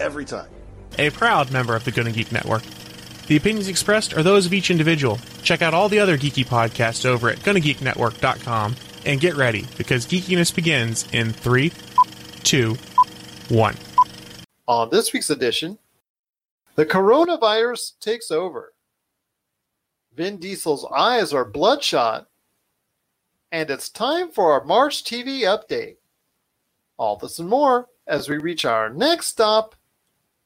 every time. A proud member of the Gonna Geek Network. The opinions expressed are those of each individual. Check out all the other geeky podcasts over at GonnaGeekNetwork.com and get ready because geekiness begins in three, two, one. On this week's edition, the coronavirus takes over. Vin Diesel's eyes are bloodshot, and it's time for our March TV update. All this and more as we reach our next stop,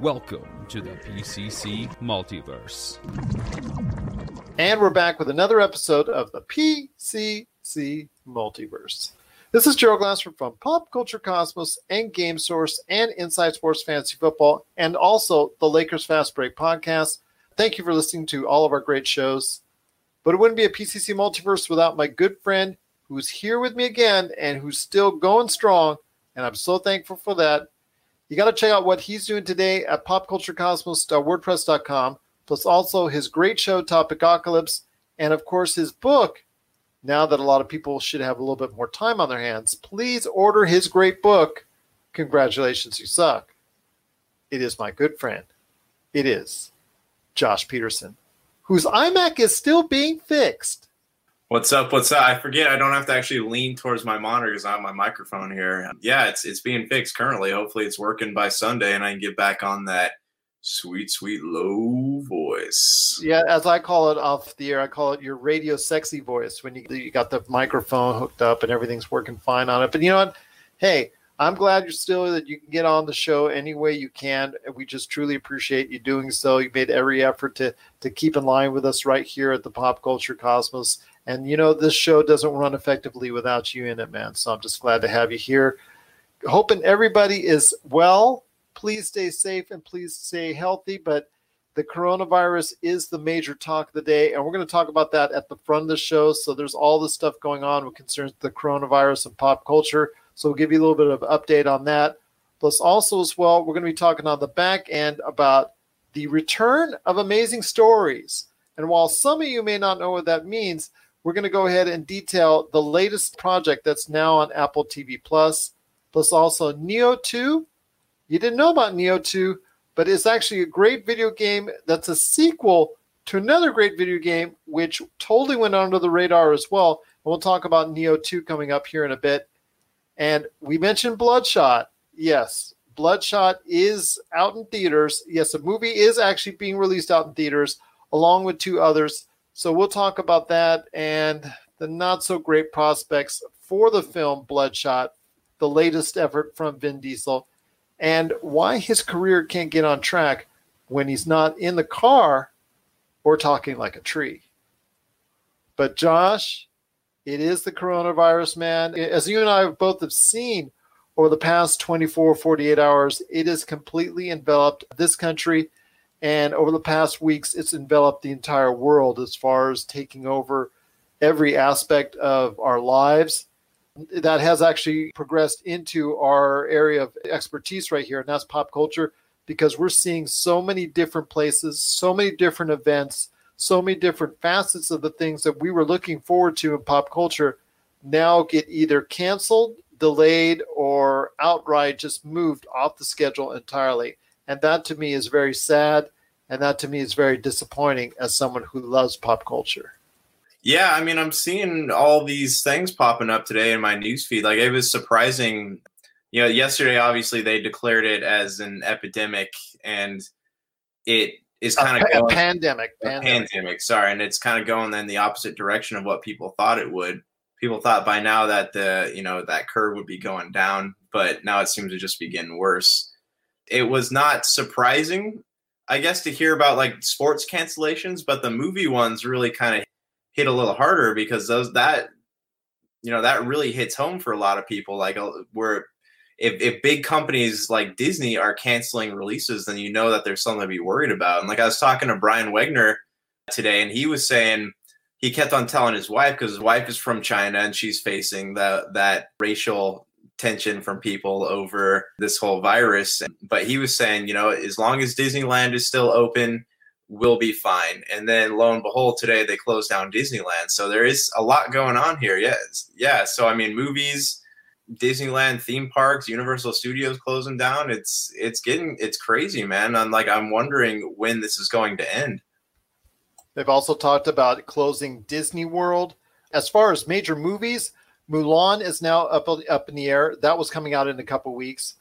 Welcome to the PCC Multiverse. And we're back with another episode of the PCC Multiverse. This is Gerald Glassford from Pop Culture Cosmos and Game Source and Inside Sports Fantasy Football, and also the Lakers Fast Break podcast. Thank you for listening to all of our great shows. But it wouldn't be a PCC Multiverse without my good friend who's here with me again and who's still going strong. And I'm so thankful for that. You got to check out what he's doing today at popculturecosmos.wordpress.com, uh, plus also his great show, Topicocalypse, and of course his book, now that a lot of people should have a little bit more time on their hands, please order his great book, Congratulations, You Suck. It is my good friend. It is Josh Peterson, whose iMac is still being fixed. What's up? What's up? I forget I don't have to actually lean towards my monitor because I have my microphone here. Yeah, it's it's being fixed currently. Hopefully it's working by Sunday and I can get back on that sweet, sweet low voice. Yeah, as I call it off the air, I call it your radio sexy voice when you you got the microphone hooked up and everything's working fine on it. But you know what? Hey, I'm glad you're still that you can get on the show any way you can. We just truly appreciate you doing so. You made every effort to to keep in line with us right here at the Pop Culture Cosmos. And you know this show doesn't run effectively without you in it, man. So I'm just glad to have you here. Hoping everybody is well. Please stay safe and please stay healthy. But the coronavirus is the major talk of the day, and we're going to talk about that at the front of the show. So there's all this stuff going on with concerns the coronavirus and pop culture. So we'll give you a little bit of update on that. Plus, also as well, we're going to be talking on the back end about the return of amazing stories. And while some of you may not know what that means, we're going to go ahead and detail the latest project that's now on Apple TV Plus, plus also Nioh 2. You didn't know about Nioh 2, but it's actually a great video game that's a sequel to another great video game, which totally went under the radar as well. And we'll talk about Nioh 2 coming up here in a bit. And we mentioned Bloodshot. Yes, Bloodshot is out in theaters. Yes, the movie is actually being released out in theaters along with two others. So we'll talk about that and the not so great prospects for the film Bloodshot, the latest effort from Vin Diesel, and why his career can't get on track when he's not in the car or talking like a tree. But Josh, it is the coronavirus, man. As you and I have both have seen over the past 24, 48 hours, it has completely enveloped this country and over the past weeks, it's enveloped the entire world as far as taking over every aspect of our lives. That has actually progressed into our area of expertise right here, and that's pop culture, because we're seeing so many different places, so many different events, so many different facets of the things that we were looking forward to in pop culture now get either canceled, delayed, or outright just moved off the schedule entirely. And that to me is very sad. And that to me is very disappointing as someone who loves pop culture. Yeah, I mean, I'm seeing all these things popping up today in my newsfeed. Like it was surprising. You know, yesterday obviously they declared it as an epidemic, and it is kind of going pandemic. a pandemic. pandemic. Sorry, and it's kind of going in the opposite direction of what people thought it would. People thought by now that the you know that curve would be going down, but now it seems to just be getting worse. It was not surprising, I guess, to hear about like sports cancellations, but the movie ones really kind of hit a little harder because those that you know that really hits home for a lot of people. Like uh, where if, if big companies like Disney are canceling releases, then you know that there's something to be worried about. And like I was talking to Brian Wegner today, and he was saying he kept on telling his wife because his wife is from China and she's facing that that racial tension from people over this whole virus. But he was saying, you know, as long as Disneyland is still open, we'll be fine. And then lo and behold, today they closed down Disneyland. So there is a lot going on here. Yes. Yeah. So I mean movies, Disneyland theme parks, Universal Studios closing down. It's it's getting it's crazy, man. I'm like I'm wondering when this is going to end. They've also talked about closing Disney World. As far as major movies, Mulan is now up up in the air. That was coming out in a couple weeks.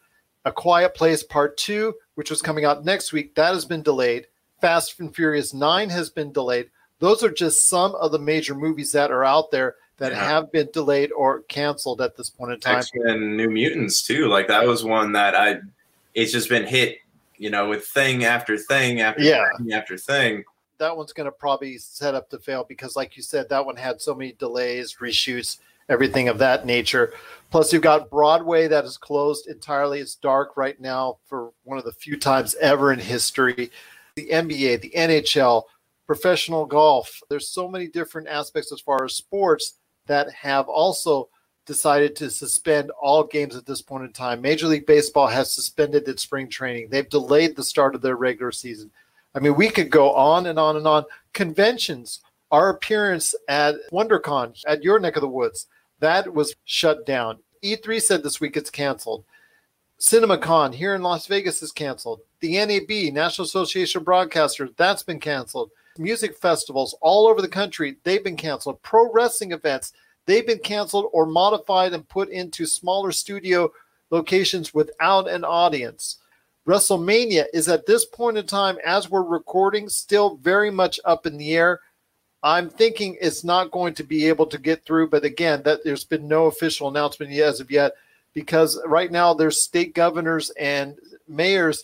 A Quiet Place Part 2, which was coming out next week, that has been delayed. Fast and Furious 9 has been delayed. Those are just some of the major movies that are out there that Yeah. have been delayed or canceled at this point in time. And New Mutants too. Like that was one that I it's just been hit, you know, with thing after thing after Yeah. thing after thing. that one's going to probably set up to fail because, like you said, that one had so many delays, reshoots, everything of that nature. Plus, you've got Broadway that is closed entirely. It's dark right now for one of the few times ever in history. The NBA, the NHL, professional golf. There's so many different aspects as far as sports that have also decided to suspend all games at this point in time. Major League Baseball has suspended its spring training. They've delayed the start of their regular season. I mean, we could go on and on and on. Conventions, our appearance at WonderCon at your neck of the woods, that was shut down. E3 said this week it's canceled. CinemaCon here in Las Vegas is canceled. The NAB, National Association of Broadcasters, that's been canceled. Music festivals all over the country, they've been canceled. Pro wrestling events, they've been canceled or modified and put into smaller studio locations without an audience. WrestleMania is at this point in time, as we're recording, still very much up in the air. I'm thinking it's not going to be able to get through, but again, that there's been no official announcement yet as of yet, because right now there's state governors and mayors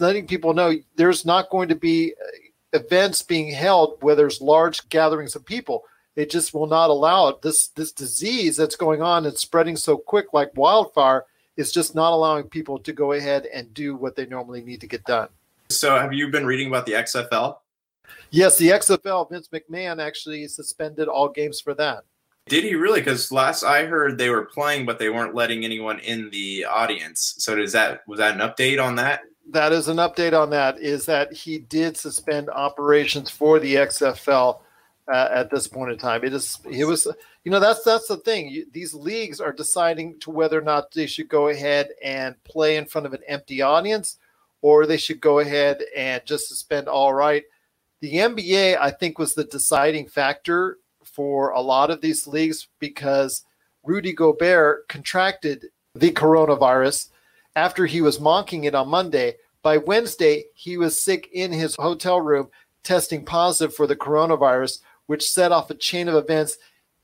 letting people know there's not going to be uh, events being held where there's large gatherings of people. They just will not allow it. This this disease that's going on and spreading so quick like wildfire is just not allowing people to go ahead and do what they normally need to get done. So have you been reading about the XFL? Yes, the XFL, Vince McMahon actually suspended all games for that. Did he really? Because last I heard they were playing, but they weren't letting anyone in the audience. So does that was that an update on that? That is an update on that. Is that he did suspend operations for the XFL uh, at this point in time. It is it was you know that's that's the thing. You, these leagues are deciding to whether or not they should go ahead and play in front of an empty audience, or they should go ahead and just suspend all right. The NBA, I think, was the deciding factor for a lot of these leagues because Rudy Gobert contracted the coronavirus after he was mocking it on Monday. By Wednesday, he was sick in his hotel room, testing positive for the coronavirus, which set off a chain of events.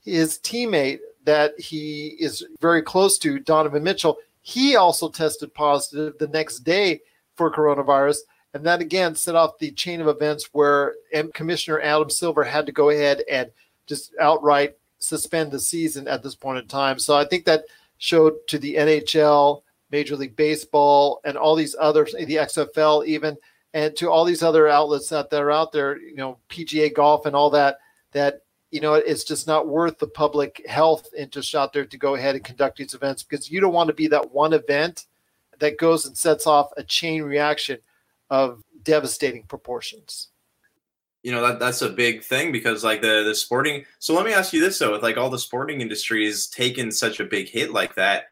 His teammate that he is very close to, Donovan Mitchell, he also tested positive the next day for coronavirus. And that again set off the chain of events where Commissioner Adam Silver had to go ahead and just outright suspend the season at this point in time. So I think that showed to the NHL, Major League Baseball, and all these others, the XFL even, and to all these other outlets that, are out there, you know, PGA golf and all that, that, you know, it's just not worth the public health interest out there to go ahead and conduct these events because you don't want to be that one event that goes and sets off a chain reaction of devastating proportions. You know that that's a big thing because like the the sporting so let me ask you this though. With like all the sporting industries taking such a big hit like that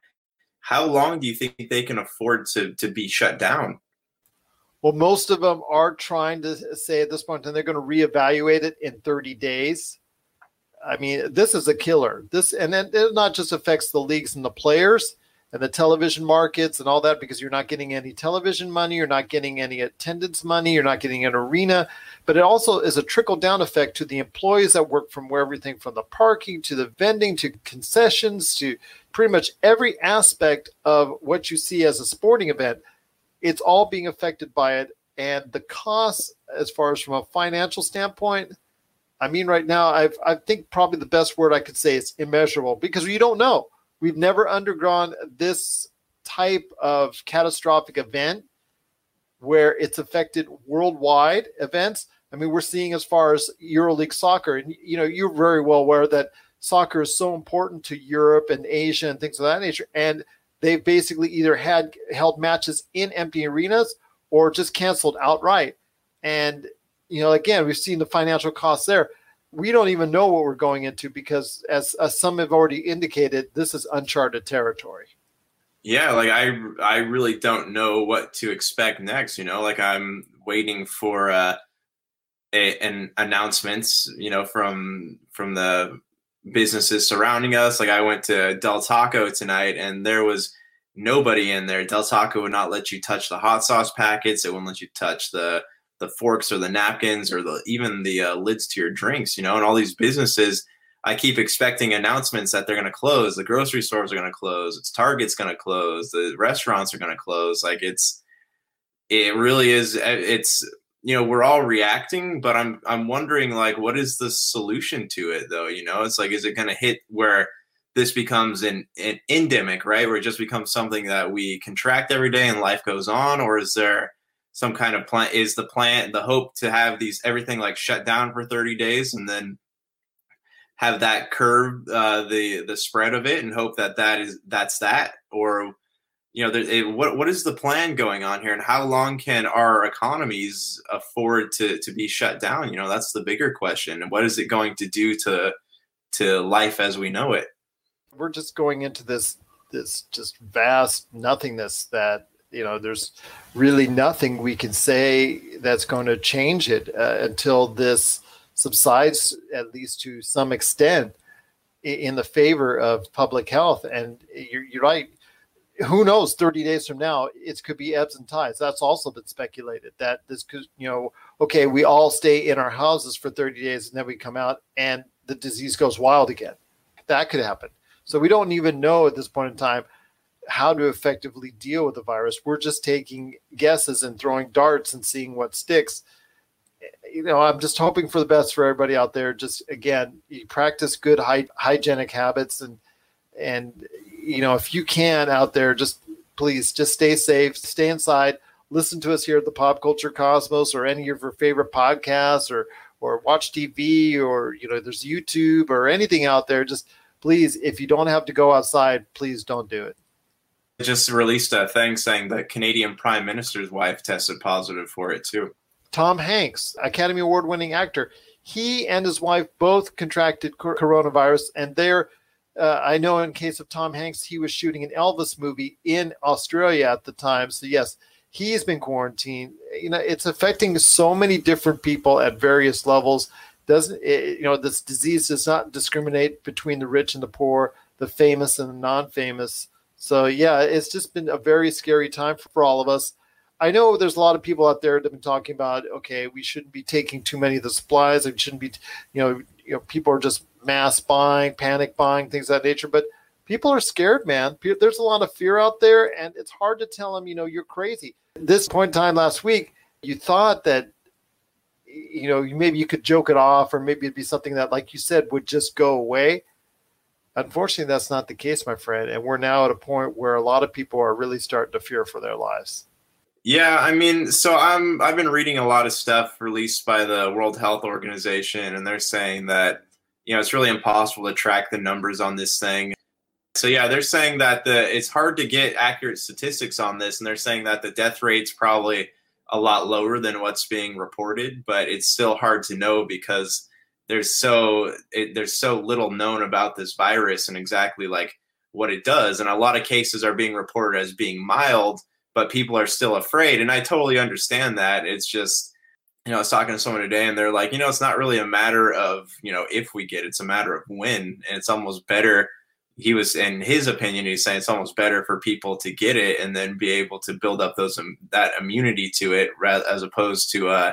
how long do you think they can afford to to be shut down? Well most of them are trying to say at this point and they're going to reevaluate it in 30 days. I mean this is a killer. This and then it not just affects the leagues and the players and the television markets and all that because you're not getting any television money, you're not getting any attendance money, you're not getting an arena. But it also is a trickle down effect to the employees that work from where everything from the parking to the vending to concessions to pretty much every aspect of what you see as a sporting event. It's all being affected by it. And the costs, as far as from a financial standpoint, I mean, right now, I've, I think probably the best word I could say is immeasurable because you don't know. We've never undergone this type of catastrophic event where it's affected worldwide events. I mean, we're seeing as far as EuroLeague soccer, and you know, you're very well aware that soccer is so important to Europe and Asia and things of that nature. And they've basically either had held matches in empty arenas or just canceled outright. And you know, again, we've seen the financial costs there. We don't even know what we're going into because, as, as some have already indicated, this is uncharted territory. Yeah, like I, I really don't know what to expect next. You know, like I'm waiting for uh, a, an announcements. You know, from from the businesses surrounding us. Like I went to Del Taco tonight, and there was nobody in there. Del Taco would not let you touch the hot sauce packets. It wouldn't let you touch the the forks or the napkins or the even the uh, lids to your drinks, you know, and all these businesses. I keep expecting announcements that they're going to close. The grocery stores are going to close. It's Target's going to close. The restaurants are going to close. Like it's, it really is. Uh, it's you know we're all reacting, but I'm I'm wondering like what is the solution to it though? You know, it's like is it going to hit where this becomes an, an endemic, right? Where it just becomes something that we contract every day and life goes on, or is there some kind of plan is the plan the hope to have these everything like shut down for 30 days and then have that curve uh, the the spread of it and hope that that is that's that? Or you know there, it, what what is the plan going on here and how long can our economies afford to to be shut down? You know that's the bigger question. And what is it going to do to to life as we know it? We're just going into this this just vast nothingness that you know, there's really nothing we can say that's going to change it uh, until this subsides, at least to some extent, in the favor of public health. And you're, you're right. Who knows? Thirty days from now, it could be ebbs and tides. That's also been speculated that this could, you know, okay, we all stay in our houses for thirty days, and then we come out, and the disease goes wild again. That could happen. So we don't even know at this point in time how to effectively deal with the virus. We're just taking guesses and throwing darts and seeing what sticks. You know, I'm just hoping for the best for everybody out there. Just again, you practice good hy- hygienic habits and and you know, if you can out there, just please just stay safe, stay inside, listen to us here at the Pop Culture Cosmos or any of your favorite podcasts or or watch TV or you know, there's YouTube or anything out there. Just please, if you don't have to go outside, please don't do it just released a thing saying that Canadian Prime Minister's wife tested positive for it too. Tom Hanks, Academy Award winning actor, he and his wife both contracted coronavirus, and they're uh, I know in case of Tom Hanks, he was shooting an Elvis movie in Australia at the time. So yes, he's been quarantined. You know, it's affecting so many different people at various levels. Doesn't it, you know this disease does not discriminate between the rich and the poor, the famous and the non-famous. So yeah, it's just been a very scary time for all of us. I know there's a lot of people out there that have been talking about, okay, we shouldn't be taking too many of the supplies. It shouldn't be, you know, you know, people are just mass buying, panic buying, things of that nature. But people are scared, man. There's a lot of fear out there, and it's hard to tell them, you know, you're crazy. This point in time last week, you thought that, you know, maybe you could joke it off, or maybe it'd be something that, like you said, would just go away. Unfortunately, that's not the case, my friend. And we're now at a point where a lot of people are really starting to fear for their lives. Yeah, I mean, so I'm I've been reading a lot of stuff released by the World Health Organization, and they're saying that you know it's really impossible to track the numbers on this thing. So yeah, they're saying that the it's hard to get accurate statistics on this, and they're saying that the death rate's probably a lot lower than what's being reported, but it's still hard to know because there's so it, there's so little known about this virus and exactly like what it does. And a lot of cases are being reported as being mild but people are still afraid. And i totally understand that. It's just you know i was talking to someone today and they're like you know it's not really a matter of you know if we get it, it's a matter of when. And it's almost better he was in his opinion he's saying it's almost better for people to get it and then be able to build up those um, that immunity to it as opposed to uh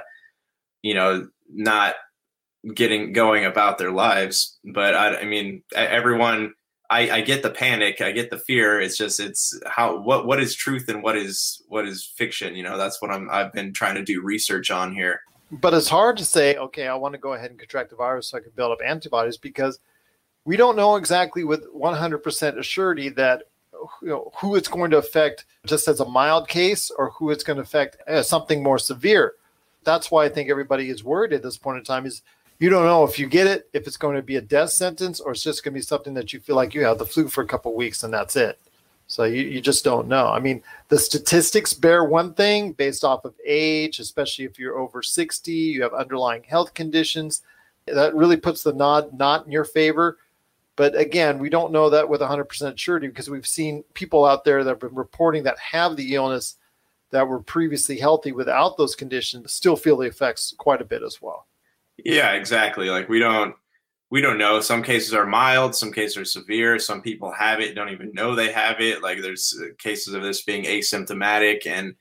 you know not getting going about their lives but i, I mean everyone I, I get the panic i get the fear it's just it's how what what is truth and what is what is fiction you know that's what i'm i've been trying to do research on here but it's hard to say okay i want to go ahead and contract the virus so i can build up antibodies because we don't know exactly with 100% assurity that you know, who it's going to affect just as a mild case or who it's going to affect as something more severe. That's why I think everybody is worried at this point in time is you don't know if you get it, if it's going to be a death sentence or it's just going to be something that you feel like you have the flu for a couple weeks and that's it. So you, you just don't know. I mean, the statistics bear one thing based off of age, especially if you're over 60, you have underlying health conditions. That really puts the nod not in your favor but again, we don't know that with 100% surety because we've seen people out there that have been reporting that have the illness that were previously healthy without those conditions still feel the effects quite a bit as well. Yeah, exactly. Like we don't we don't know. Some cases are mild, some cases are severe. Some people have it, don't even know they have it. Like there's cases of this being asymptomatic and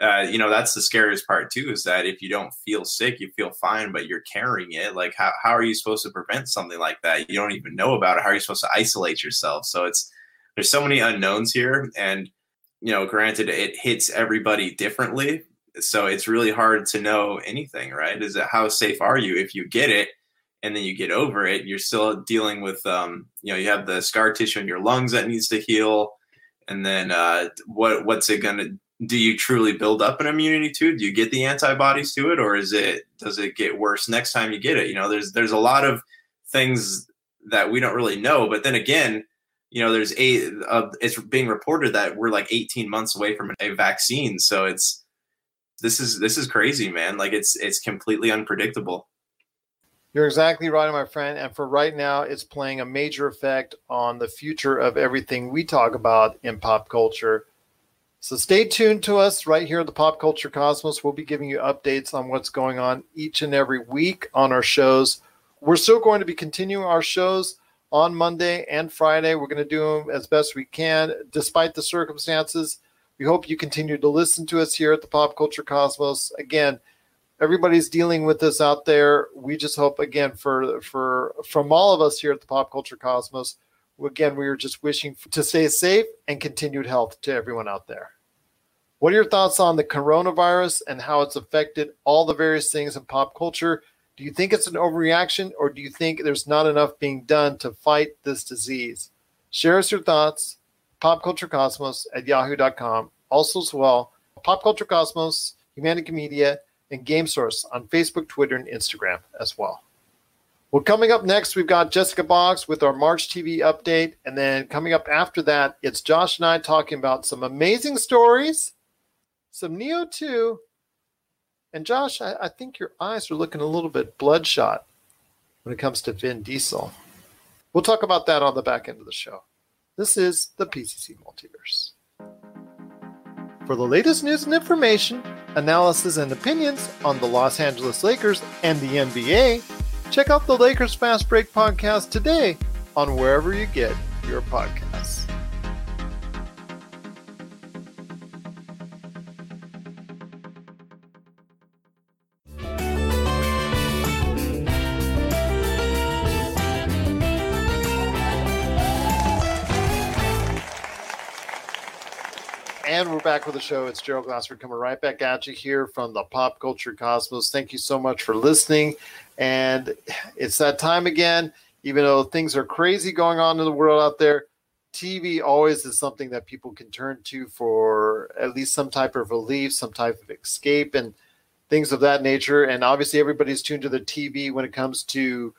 uh, you know that's the scariest part too is that if you don't feel sick you feel fine but you're carrying it like how, how are you supposed to prevent something like that you don't even know about it how are you supposed to isolate yourself so it's there's so many unknowns here and you know granted it hits everybody differently so it's really hard to know anything right is it how safe are you if you get it and then you get over it you're still dealing with um you know you have the scar tissue in your lungs that needs to heal and then uh what what's it to do you truly build up an immunity to? Do you get the antibodies to it, or is it does it get worse next time you get it? You know, there's there's a lot of things that we don't really know. But then again, you know, there's a uh, it's being reported that we're like 18 months away from a vaccine. So it's this is this is crazy, man. Like it's it's completely unpredictable. You're exactly right, my friend. And for right now, it's playing a major effect on the future of everything we talk about in pop culture so stay tuned to us right here at the Pop Culture Cosmos. We'll be giving you updates on what's going on each and every week on our shows. We're still going to be continuing our shows on Monday and Friday. We're going to do them as best we can, despite the circumstances. We hope you continue to listen to us here at the Pop Culture Cosmos. Again, everybody's dealing with this out there. We just hope, again, for for from all of us here at the Pop Culture Cosmos, again, we are just wishing to stay safe and continued health to everyone out there. What are your thoughts on the coronavirus and how it's affected all the various things in pop culture? Do you think it's an overreaction or do you think there's not enough being done to fight this disease? Share us your thoughts, popculturecosmos at yahoo.com. Also, as well, Pop Culture Cosmos, Humanity Media, and Game Source on Facebook, Twitter, and Instagram as well. Well, coming up next, we've got Jessica Boggs with our March TV update. And then coming up after that, it's Josh and I talking about some amazing stories some Nioh 2. And Josh, I, I think your eyes are looking a little bit bloodshot when it comes to Vin Diesel. We'll talk about that on the back end of the show. This is the PCC Multiverse. For the latest news and information, analysis, and opinions on the Los Angeles Lakers and the NBA, check out the Lakers Fast Break podcast today on wherever you get your podcasts. Back with the show. It's Gerald Glassford coming right back at you here from the Pop Culture Cosmos. Thank you so much for listening. And it's that time again. Even though things are crazy going on in the world out there, TV always is something that people can turn to for at least some type of relief, some type of escape, and things of that nature. And obviously, everybody's tuned to the TV when it comes to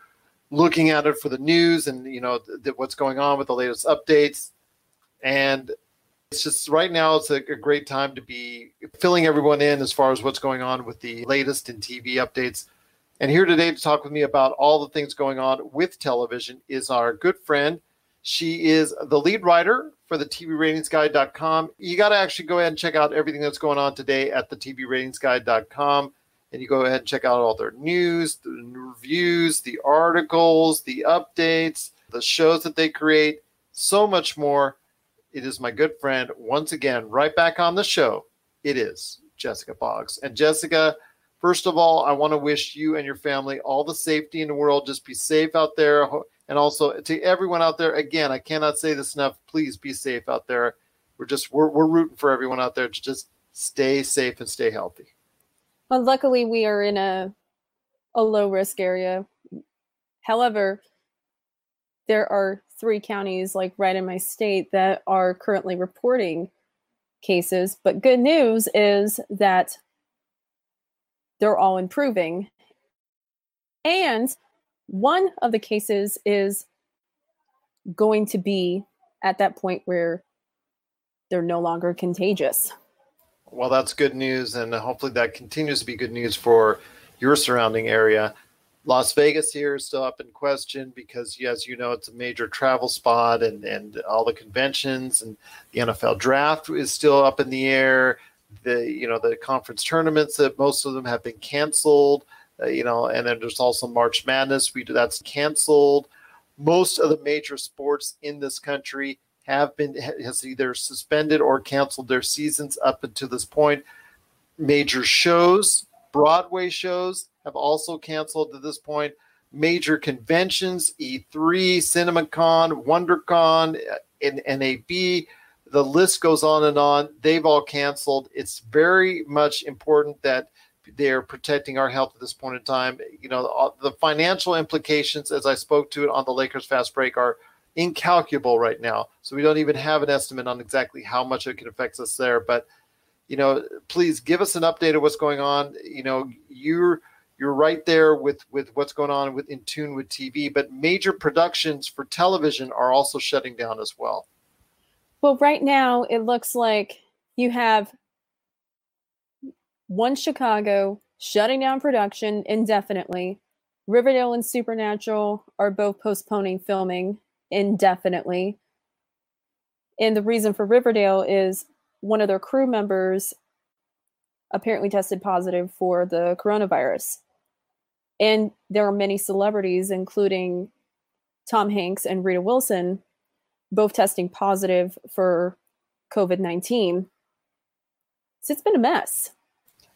looking at it for the news and you know th- th- what's going on with the latest updates. And it's just right now, it's a, a, great time to be filling everyone in as far as what's going on with the latest in TV updates. And here today to talk with me about all the things going on with television is our good friend. She is the lead writer for the TVRatingsGuide.com. You got to actually go ahead and check out everything that's going on today at the TVRatingsGuide.com. And you go ahead and check out all their news, the reviews, the articles, the updates, the shows that they create so much more. It is my good friend, once again, right back on the show. It is Jessica Boggs. And Jessica, first of all, I want to wish you and your family all the safety in the world. Just be safe out there. And also to everyone out there, again, I cannot say this enough. Please be safe out there. We're just we're, we're rooting for everyone out there to just stay safe and stay healthy. Well, luckily we are in a a low risk area. However, there are three counties like right in my state that are currently reporting cases. But good news is that they're all improving. And one of the cases is going to be at that point where they're no longer contagious. Well, that's good news, and hopefully that continues to be good news for your surrounding area. Las Vegas here is still up in question because, as you know, it's a major travel spot, and and all the conventions and the NFL draft is still up in the air. The you know the conference tournaments that most of them have been canceled. Uh, you know, and then there's also March Madness. We do that's canceled. Most of the major sports in this country have been has either suspended or canceled their seasons up until this point. Major shows, Broadway shows, have also canceled at this point. Major conventions, E3, CinemaCon, WonderCon, uh, and NAB, the list goes on and on. They've all canceled. It's very much important that they're protecting our health at this point in time. You know, uh, the financial implications, as I spoke to it on the Lakers Fast Break, are incalculable right now. So we don't even have an estimate on exactly how much it can affect us there. But you know, please give us an update of what's going on. You know, you're you're right there with with what's going on with in tune with TV, but major productions for television are also shutting down as well. Well, right now it looks like you have one Chicago shutting down production indefinitely. Riverdale and Supernatural are both postponing filming indefinitely. And the reason for Riverdale is one of their crew members apparently tested positive for the coronavirus. And there are many celebrities, including Tom Hanks and Rita Wilson, both testing positive for COVID 19. So it's been a mess.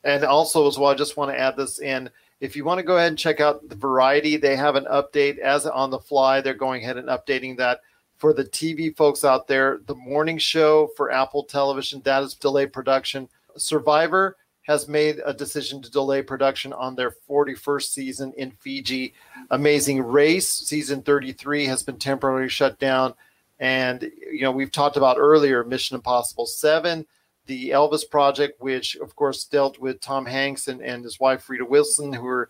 And also, as well, I just want to add this in. If you want to go ahead and check out the Variety, they have an update as on the fly. They're going ahead and updating that for the TV folks out there. The morning show for Apple Television that is delayed production. Survivor has made a decision to delay production on their 41st season in Fiji. Amazing Race season 33 has been temporarily shut down. And, you know, we've talked about earlier Mission Impossible 7 the Elvis Project, which of course dealt with Tom Hanks and, and his wife Rita Wilson, who are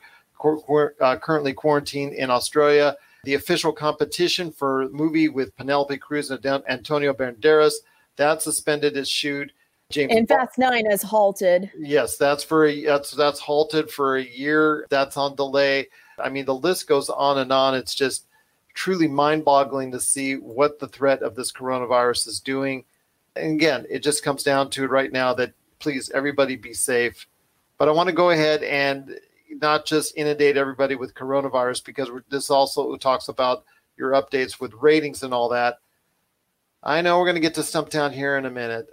uh, currently quarantined in Australia. The official competition for movie with Penelope Cruz and Antonio Banderas that suspended its shoot. James and Fast Nine has halted. Yes, that's for a, that's that's halted for a year. That's on delay. I mean, the list goes on and on. It's just truly mind-boggling to see what the threat of this coronavirus is doing and again, it just comes down to right now that please everybody be safe. But I want to go ahead and not just inundate everybody with coronavirus because this also talks about your updates with ratings and all that. I know we're going to get to Stumptown here in a minute.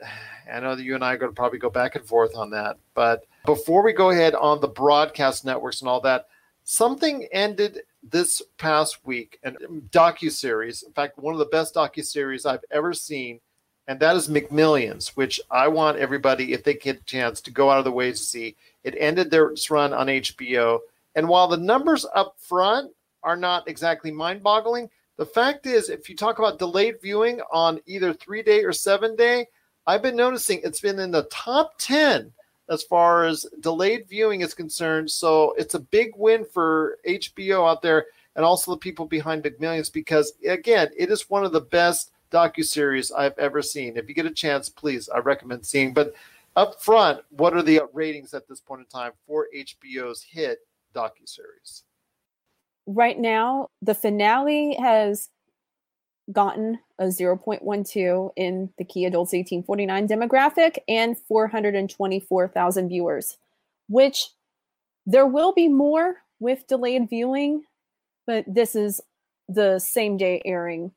I know that you and I are going to probably go back and forth on that. But before we go ahead on the broadcast networks and all that, something ended this past week, a docu series. In fact, one of the best docu series I've ever seen and that is McMillions, which I want everybody, if they get a chance, to go out of the way to see. It ended their run on HBO, and while the numbers up front are not exactly mind-boggling, the fact is, if you talk about delayed viewing on either three-day or seven-day, I've been noticing it's been in the top ten as far as delayed viewing is concerned. So it's a big win for HBO out there and also the people behind McMillions because again, it is one of the best docu series I've ever seen. If you get a chance, please, I recommend seeing. But up front, what are the ratings at this point in time for HBO's hit docu series? Right now, the finale has gotten a 0.12 in the key adults 1849 demographic and 424,000 viewers, which there will be more with delayed viewing, but this is the same day airing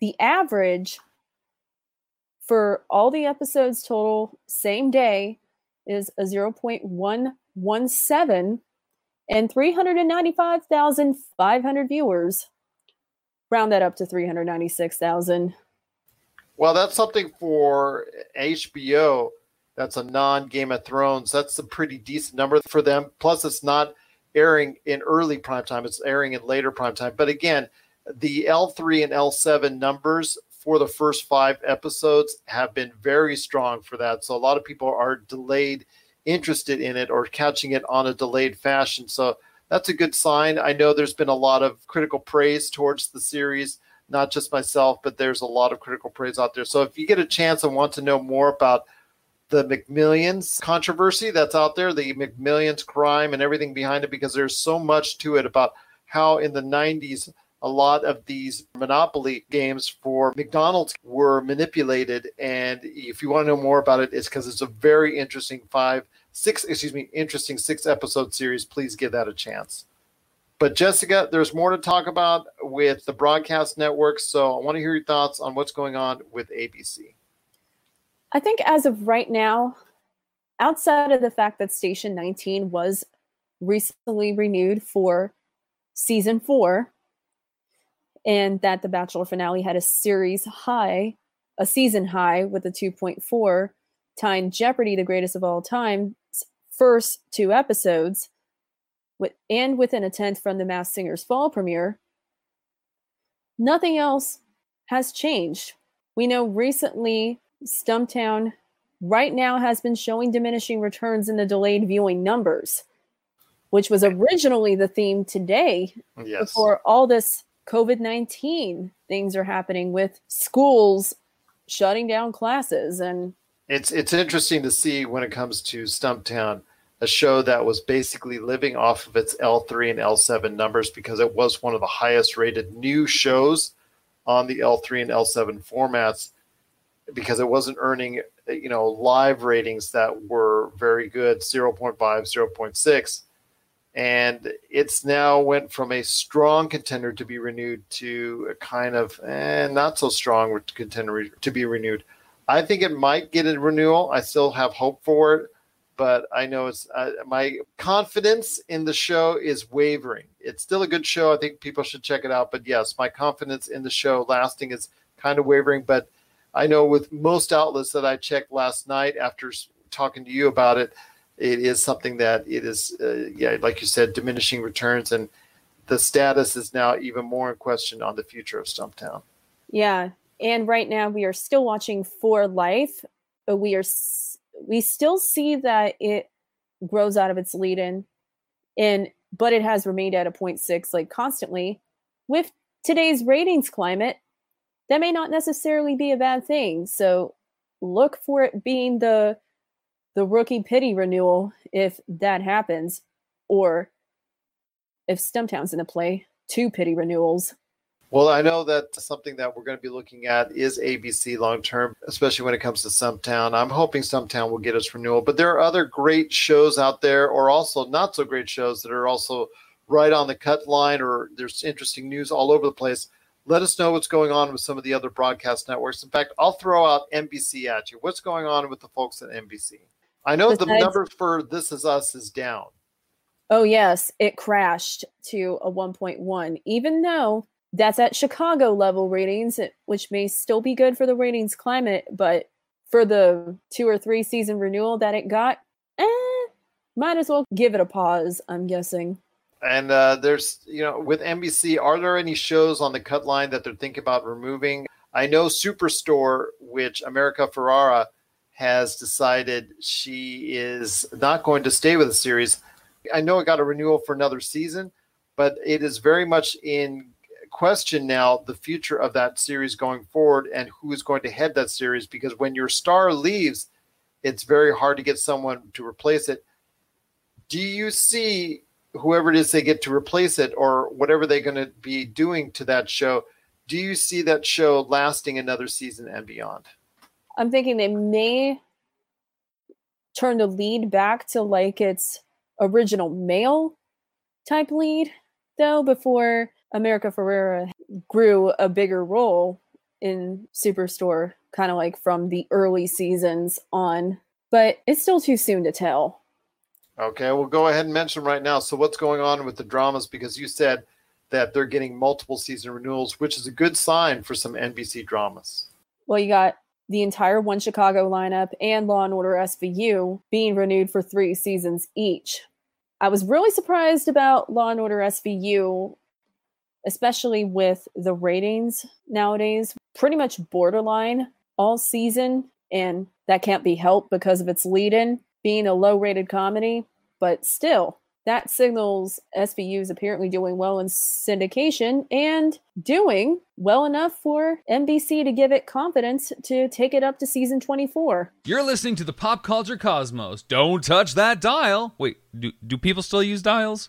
The average for all the episodes total, same day, is a 0.117 and 395,500 viewers. Round that up to 396,000. Well, that's something for HBO. That's a non Game of Thrones. That's a pretty decent number for them. Plus, it's not airing in early prime time, it's airing in later prime time. But again, the L3 and L7 numbers for the first five episodes have been very strong for that. So a lot of people are delayed interested in it or catching it on a delayed fashion. So that's a good sign. I know there's been a lot of critical praise towards the series, not just myself, but there's a lot of critical praise out there. So if you get a chance and want to know more about the McMillions controversy that's out there, the McMillions crime and everything behind it, because there's so much to it about how in the 90s a lot of these monopoly games for McDonald's were manipulated. And if you want to know more about it, it's because it's a very interesting five, six, excuse me, interesting six episode series. Please give that a chance. But Jessica, there's more to talk about with the broadcast network. So I want to hear your thoughts on what's going on with ABC. I think as of right now, outside of the fact that Station 19 was recently renewed for season four, and that the Bachelor finale had a series high, a season high with a 2.4, tying Jeopardy, the greatest of all time, first two episodes, with, and within a tenth from the Masked Singer's fall premiere. Nothing else has changed. We know recently Stumptown right now has been showing diminishing returns in the delayed viewing numbers, which was originally the theme today yes. before all this COVID 19 things are happening with schools shutting down classes. And it's, it's interesting to see when it comes to Stumptown, a show that was basically living off of its L3 and L7 numbers because it was one of the highest rated new shows on the L3 and L7 formats because it wasn't earning you know live ratings that were very good 0.5 0.6 and it's now went from a strong contender to be renewed to a kind of eh, not so strong contender to be renewed. I think it might get a renewal. I still have hope for it but i know it's uh, my confidence in the show is wavering. It's still a good show. I think people should check it out but yes my confidence in the show lasting is kind of wavering. But I know with most outlets that I checked last night after talking to you about it, it is something that it is, uh, yeah, like you said, diminishing returns, and the status is now even more in question on the future of Stumptown. Yeah, and right now we are still watching For Life. but We are we still see that it grows out of its lead in, and but it has remained at a 0.6 like constantly. With today's ratings climate, that may not necessarily be a bad thing. So look for it being the the rookie pity renewal if that happens, or if Stumptown's in the play, two pity renewals. Well, I know that something that we're going to be looking at is ABC long term, especially when it comes to Stumptown. I'm hoping Stumptown will get its renewal, but there are other great shows out there, or also not so great shows that are also right on the cut line, or there's interesting news all over the place let us know what's going on with some of the other broadcast networks. In fact, I'll throw out NBC at you. What's going on with the folks at NBC? I know Besides, the number for This Is Us is down. Oh, yes. It crashed to a 1.1, even though that's at Chicago level ratings, which may still be good for the ratings climate, but for the two or three season renewal that it got, eh, might as well give it a pause, I'm guessing. And uh, there's, you know, with NBC, are there any shows on the cut line that they're thinking about removing? I know Superstore, which America Ferrera has decided she is not going to stay with the series. I know it got a renewal for another season, but it is very much in question now the future of that series going forward and who is going to head that series because when your star leaves, it's very hard to get someone to replace it. Do you see whoever it is they get to replace it or whatever they're going to be doing to that show, do you see that show lasting another season and beyond? I'm thinking they may turn the lead back to like its original male type lead, though, before America Ferrera grew a bigger role in Superstore, kind of like from the early seasons on, but it's still too soon to tell. Okay, we'll go ahead and mention right now. So, what's going on with the dramas? Because you said that they're getting multiple season renewals, which is a good sign for some NBC dramas. Well, you got the entire One Chicago lineup and Law and Order SVU being renewed for three seasons each. I was really surprised about Law and Order SVU, especially with the ratings nowadays, pretty much borderline all season, and that can't be helped because of its lead in being a low rated comedy, but still, that signals SVU is apparently doing well in syndication and doing well enough for NBC to give it confidence to take it up to season 24. You're listening to the Pop Culture Cosmos. Don't touch that dial. Wait, do, do people still use dials?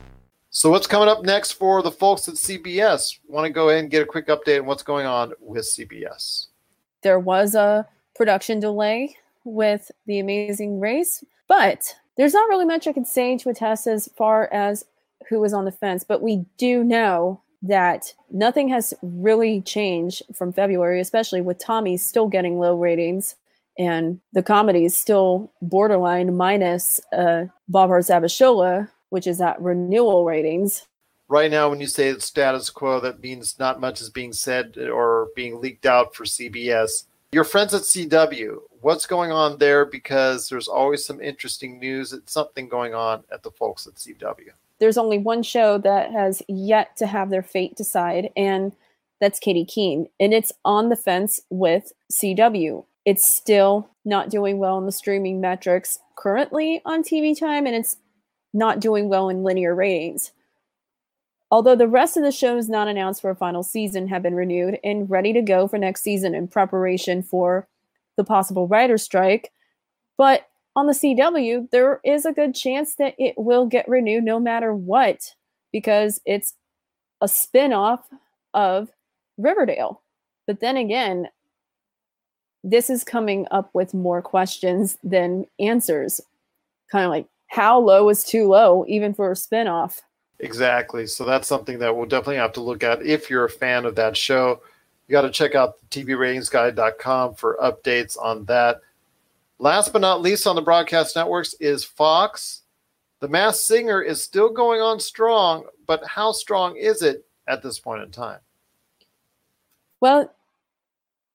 So, what's coming up next for the folks at CBS? Want to go ahead and get a quick update on what's going on with CBS? There was a production delay with The Amazing Race, but there's not really much I can say to attest as far as who was on the fence. But we do know that nothing has really changed from February, especially with Tommy still getting low ratings and the comedy is still borderline minus uh, Bob Zabashola which is at renewal ratings. Right now, when you say status quo, that means not much is being said or being leaked out for CBS. Your friends at CW, what's going on there? Because there's always some interesting news. It's something going on at the folks at CW. There's only one show that has yet to have their fate decide, and that's Katy Keene. And it's on the fence with CW. It's still not doing well in the streaming metrics currently on TV time, and it's not doing well in linear ratings. Although the rest of the shows not announced for a final season have been renewed and ready to go for next season in preparation for the possible writer's strike, but on the CW, there is a good chance that it will get renewed no matter what because it's a spin off of Riverdale. But then again, this is coming up with more questions than answers. Kind of like, how low is too low, even for a spinoff. Exactly. So that's something that we'll definitely have to look at if you're a fan of that show. You got to check out tvratingsguide.com for updates on that. Last but not least on the broadcast networks is Fox. The Masked Singer is still going on strong, but how strong is it at this point in time? Well,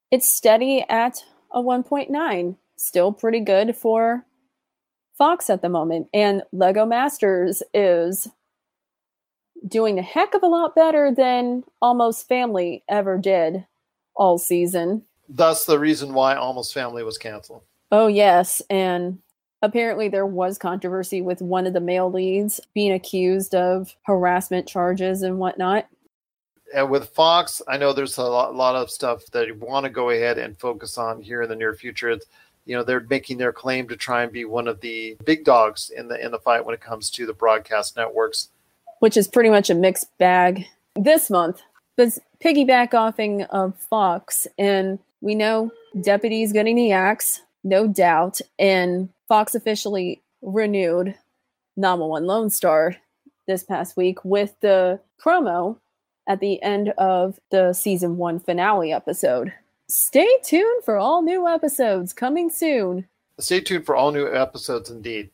it's steady at a 1.9. Still pretty good for Fox at the moment. And Lego Masters is doing a heck of a lot better than Almost Family ever did all season. That's the reason why Almost Family was canceled. Oh, yes. And apparently, there was controversy with one of the male leads being accused of harassment charges and whatnot. And with Fox, I know there's a lot, lot of stuff that you want to go ahead and focus on here in the near future. It's, you know they're making their claim to try and be one of the big dogs in the in the fight when it comes to the broadcast networks. Which is pretty much a mixed bag this month. But piggyback offing of fox and we know deputies getting the axe no doubt and fox officially renewed Nama One Lone Star this past week with the promo at the end of the season one finale episode Stay tuned for all new episodes coming soon. Stay tuned for all new episodes indeed.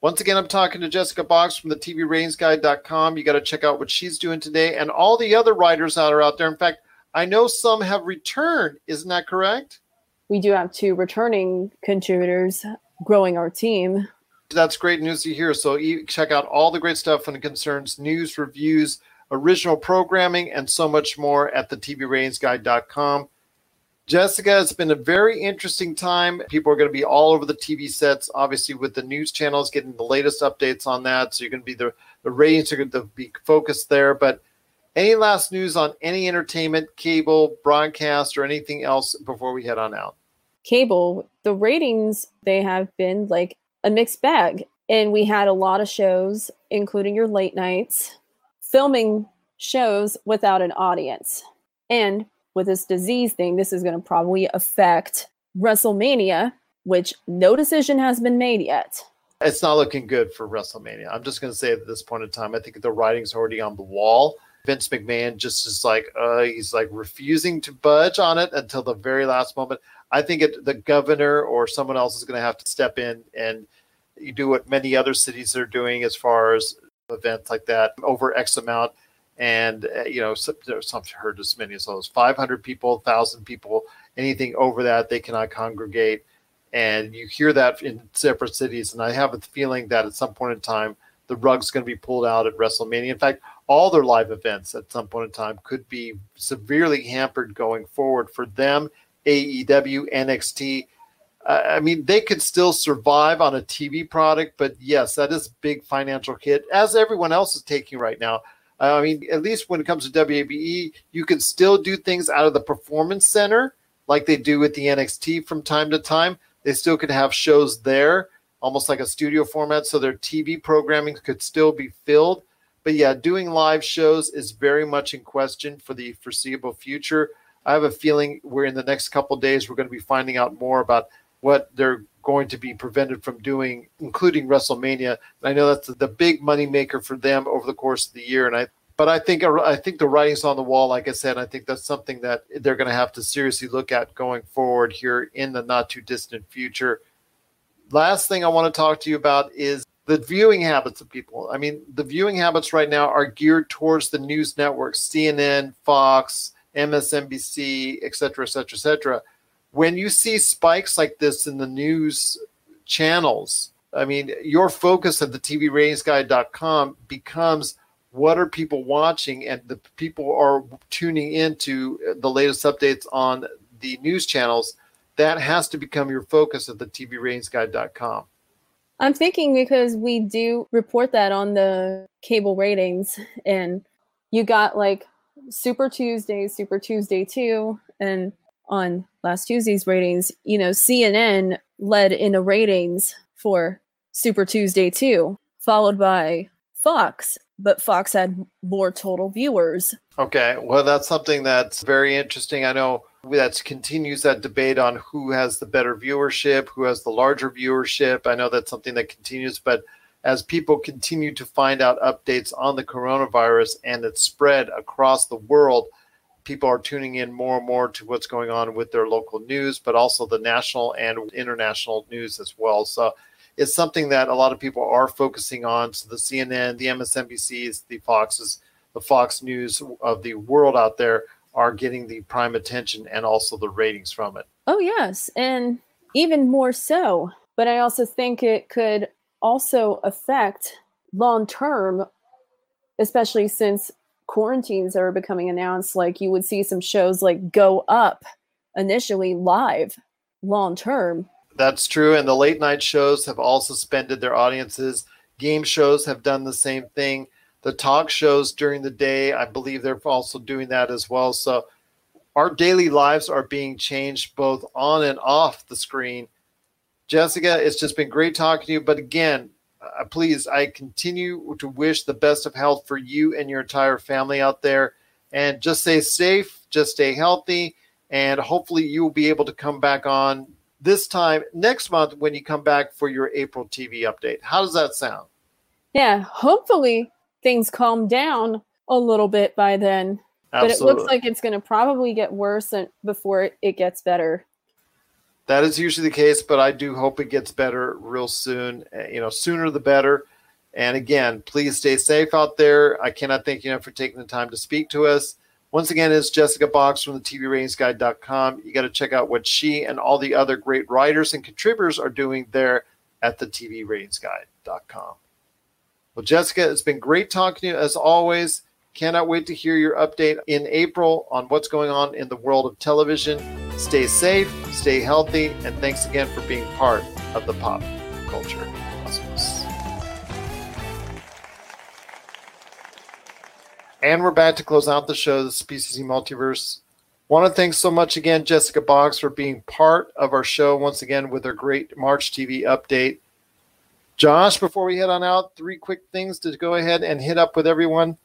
Once again, I'm talking to Jessica Box from the TVRatingsGuide.com. You got to check out what she's doing today and all the other writers that are out there. In fact, I know some have returned. Isn't that correct? We do have two returning contributors growing our team. That's great news to hear. So check out all the great stuff when it concerns news, reviews, original programming, and so much more at the TVRatingsGuide.com. Jessica, it's been a very interesting time. People are going to be all over the TV sets, obviously, with the news channels getting the latest updates on that. So you're going to be the, the ratings are going to be focused there. But any last news on any entertainment, cable, broadcast, or anything else before we head on out? cable, the ratings they have been like a mixed bag. And we had a lot of shows, including your late nights, filming shows without an audience. And with this disease thing, this is going to probably affect WrestleMania, which no decision has been made yet. It's not looking good for WrestleMania. I'm just going to say at this point in time, I think the writing's already on the wall. Vince McMahon just is like, uh, he's like refusing to budge on it until the very last moment. I think it, the governor or someone else is going to have to step in and you do what many other cities are doing as far as events like that over X amount. And, uh, you know, some, some heard as many as those 500 people, 1,000 people, anything over that, they cannot congregate. And you hear that in separate cities. And I have a feeling that at some point in time, the rug's going to be pulled out at WrestleMania. In fact, all their live events at some point in time could be severely hampered going forward for them, AEW, NXT. I mean, they could still survive on a TV product, but yes, that is a big financial hit, as everyone else is taking right now. Uh, I mean, at least when it comes to WWE, you can still do things out of the performance center like they do with the NXT from time to time. They still could have shows there, almost like a studio format, so their TV programming could still be filled. But yeah, doing live shows is very much in question for the foreseeable future. I have a feeling we're in the next couple days we're going to be finding out more about what they're going to be prevented from doing, including WrestleMania. And I know that's the big money maker for them over the course of the year. And I, but I think I think the writing's on the wall. Like I said, I think that's something that they're going to have to seriously look at going forward here in the not too distant future. Last thing I want to talk to you about is the viewing habits of people. I mean, the viewing habits right now are geared towards the news networks, CNN, Fox, MSNBC, et cetera, et cetera, et cetera. When you see spikes like this in the news channels, I mean, your focus at the TVRatingsGuide.com becomes what are people watching, and the people are tuning into the latest updates on the news channels. That has to become your focus at the TVRatingsGuide.com. I'm thinking because we do report that on the cable ratings, and you got like Super Tuesday, Super Tuesday 2, and on last Tuesday's ratings, you know, CNN led in the ratings for Super Tuesday 2, followed by Fox, but Fox had more total viewers. Okay, well, that's something that's very interesting. I know that continues that debate on who has the better viewership, who has the larger viewership. I know that's something that continues, but as people continue to find out updates on the coronavirus and its spread across the world, people are tuning in more and more to what's going on with their local news, but also the national and international news as well. So it's something that a lot of people are focusing on. So the CNN, the MSNBCs, the Foxes, the Fox News of the world out there are getting the prime attention and also the ratings from it. Oh, yes. And even more so. But I also think it could also affect long term, especially since quarantines are becoming announced. Like you would see some shows like go up initially live long term. That's true. And the late night shows have all suspended their audiences. Game shows have done the same thing. The talk shows during the day, I believe they're also doing that as well. So our daily lives are being changed both on and off the screen. Jessica, it's just been great talking to you. But again, uh, please, I continue to wish the best of health for you and your entire family out there. And just stay safe, just stay healthy, and hopefully you will be able to come back on this time next month when you come back for your April TV update. How does that sound? Yeah, hopefully things calm down a little bit by then. Absolutely. But it looks like it's going to probably get worse before it gets better. That is usually the case, but I do hope it gets better real soon. Eh, you know, sooner the better. And again, please stay safe out there. I cannot thank you enough for taking the time to speak to us. Once again, it's Jessica Box from the TVRatingsGuide.com. You got to check out what she and all the other great writers and contributors are doing there at the TVRatingsGuide.com. Well, Jessica, it's been great talking to you as always. Cannot wait to hear your update in April on what's going on in the world of television. Stay safe, stay healthy, and thanks again for being part of the pop culture cosmos. And we're back to close out the show, the PCC Multiverse. Want to thank so much again, Jessica Boggs, for being part of our show once again with her great March TV update. Josh, before we head on out, three quick things to go ahead and hit up with everyone.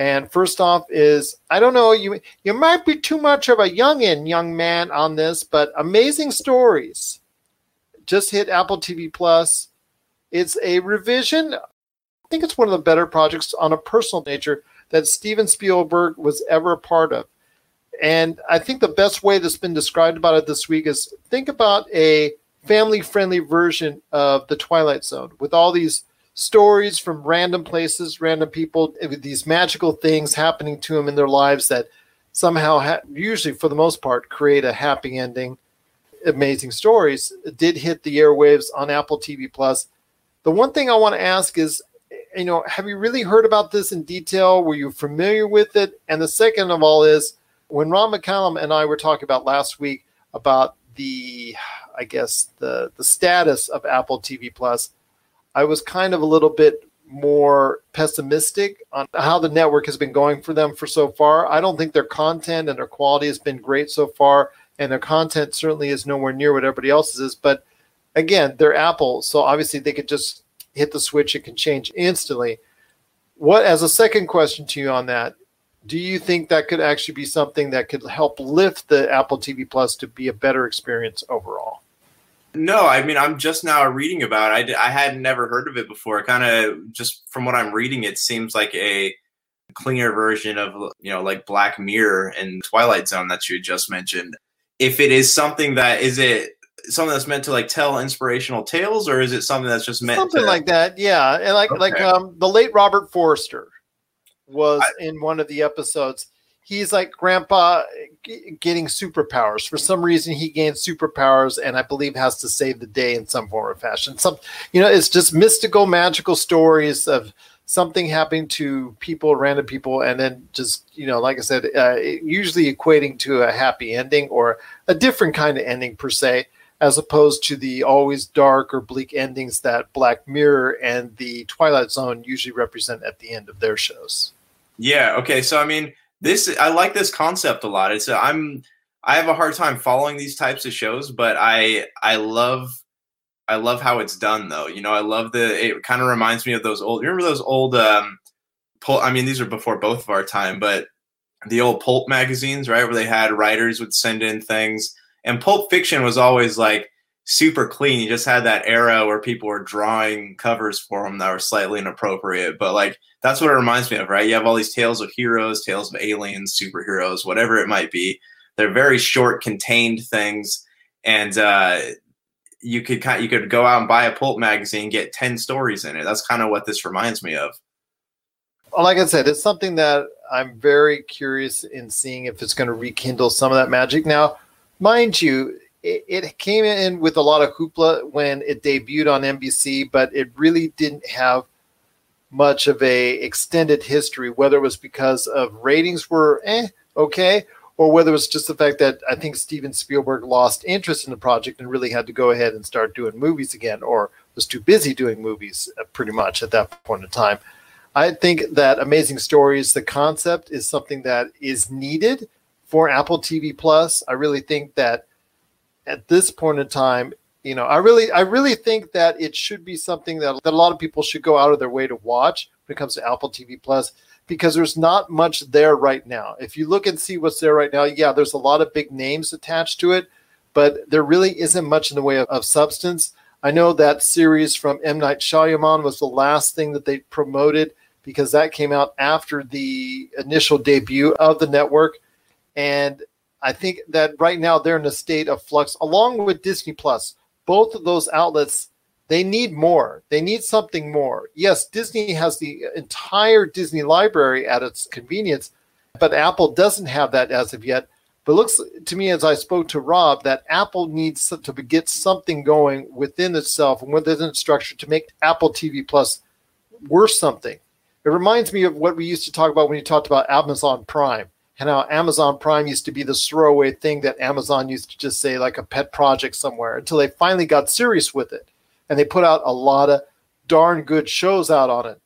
And first off is I don't know you you might be too much of a youngin young man on this, but Amazing Stories just hit Apple TV Plus. It's a revision. I think it's one of the better projects on a personal nature that Steven Spielberg was ever a part of. And I think the best way that's been described about it this week is think about a family friendly version of The Twilight Zone with all these stories from random places, random people, eh, with these magical things happening to them in their lives that somehow, ha- usually for the most part, create a happy ending. Amazing stories did hit the airwaves on Apple TV Plus. The one thing I want to ask is, eh, you know, have you really heard about this in detail? Were you familiar with it? And the second of all is, when Rob McCallum and I were talking about last week about the, I guess the the status of Apple TV Plus, I was kind of a little bit more pessimistic on how the network has been going for them for so far. I don't think their content and their quality has been great so far, and their content certainly is nowhere near what everybody else's is. But again, they're Apple, so obviously they could just hit the switch; it can change instantly. What, as a second question to you on that, do you think that could actually be something that could help lift the Apple TV Plus to be a better experience overall? No, I mean I'm just now reading about it. I, I had never heard of it before. Kind of just from what I'm reading, it seems like a cleaner version of you know like Black Mirror and Twilight Zone that you just mentioned. If it is something that is it something that's meant to like tell inspirational tales, or is it something that's just meant something to, like that? Yeah, and like like um, the late Robert Forster was in one of the episodes. He's like grandpa g- getting superpowers. For some reason, he gains superpowers, and I believe has to save the day in some form or fashion. Some, you know, it's just mystical, magical stories of something happening to people, random people, and then just you know, like I said, uh, usually equating to a happy ending or a different kind of ending per se, as opposed to the always dark or bleak endings that Black Mirror and the Twilight Zone usually represent at the end of their shows. Yeah. Okay. So I mean, this I like this concept a lot. It's I'm I have a hard time following these types of shows, but I I love I love how it's done though. You know, I love the it kind of reminds me of those old. Remember those old um pulp? I mean, these are before both of our time, but the old pulp magazines, right, where they had writers would send in things, and Pulp Fiction was always like super clean. You just had that era where people were drawing covers for them that were slightly inappropriate, but like that's what it reminds me of, right? You have all these tales of heroes, tales of aliens, superheroes, whatever it might be. They're very short, contained things, and uh, you could kind you could go out and buy a pulp magazine, get ten stories in it. That's kind of what this reminds me of. Well, like I said, it's something that I'm very curious in seeing if it's going to rekindle some of that magic. Now, mind you, it, it came in with a lot of hoopla when it debuted on NBC, but it really didn't have much of a extended history. Whether it was because of ratings were eh okay, or whether it was just the fact that I think Steven Spielberg lost interest in the project and really had to go ahead and start doing movies again, or was too busy doing movies uh, pretty much at that point in time. I think that Amazing Stories, the concept, is something that is needed for Apple TV Plus. I really think that at this point in time, you know, I really, I really think that it should be something that, that a lot of people should go out of their way to watch when it comes to Apple TV Plus because there's not much there right now. If you look and see what's there right now, yeah, there's a lot of big names attached to it, but there really isn't much in the way of, of substance. I know that series from M. Night Shyamalan was the last thing that they promoted because that came out after the initial debut of the network. And I think that right now they're in a state of flux, along with Disney Plus. Both of those outlets, they need more. They need something more. Yes, Disney has the entire Disney library at its convenience, but Apple doesn't have that as of yet. But looks to me, as I spoke to Rob, that Apple needs to get something going within itself and within its structure to make Apple TV Plus worth something. It reminds me of what we used to talk about when you talked about Amazon Prime and how Amazon Prime used to be this throwaway thing that Amazon used to just say like a pet project somewhere until they finally got serious with it. And they put out a lot of darn good shows out on it.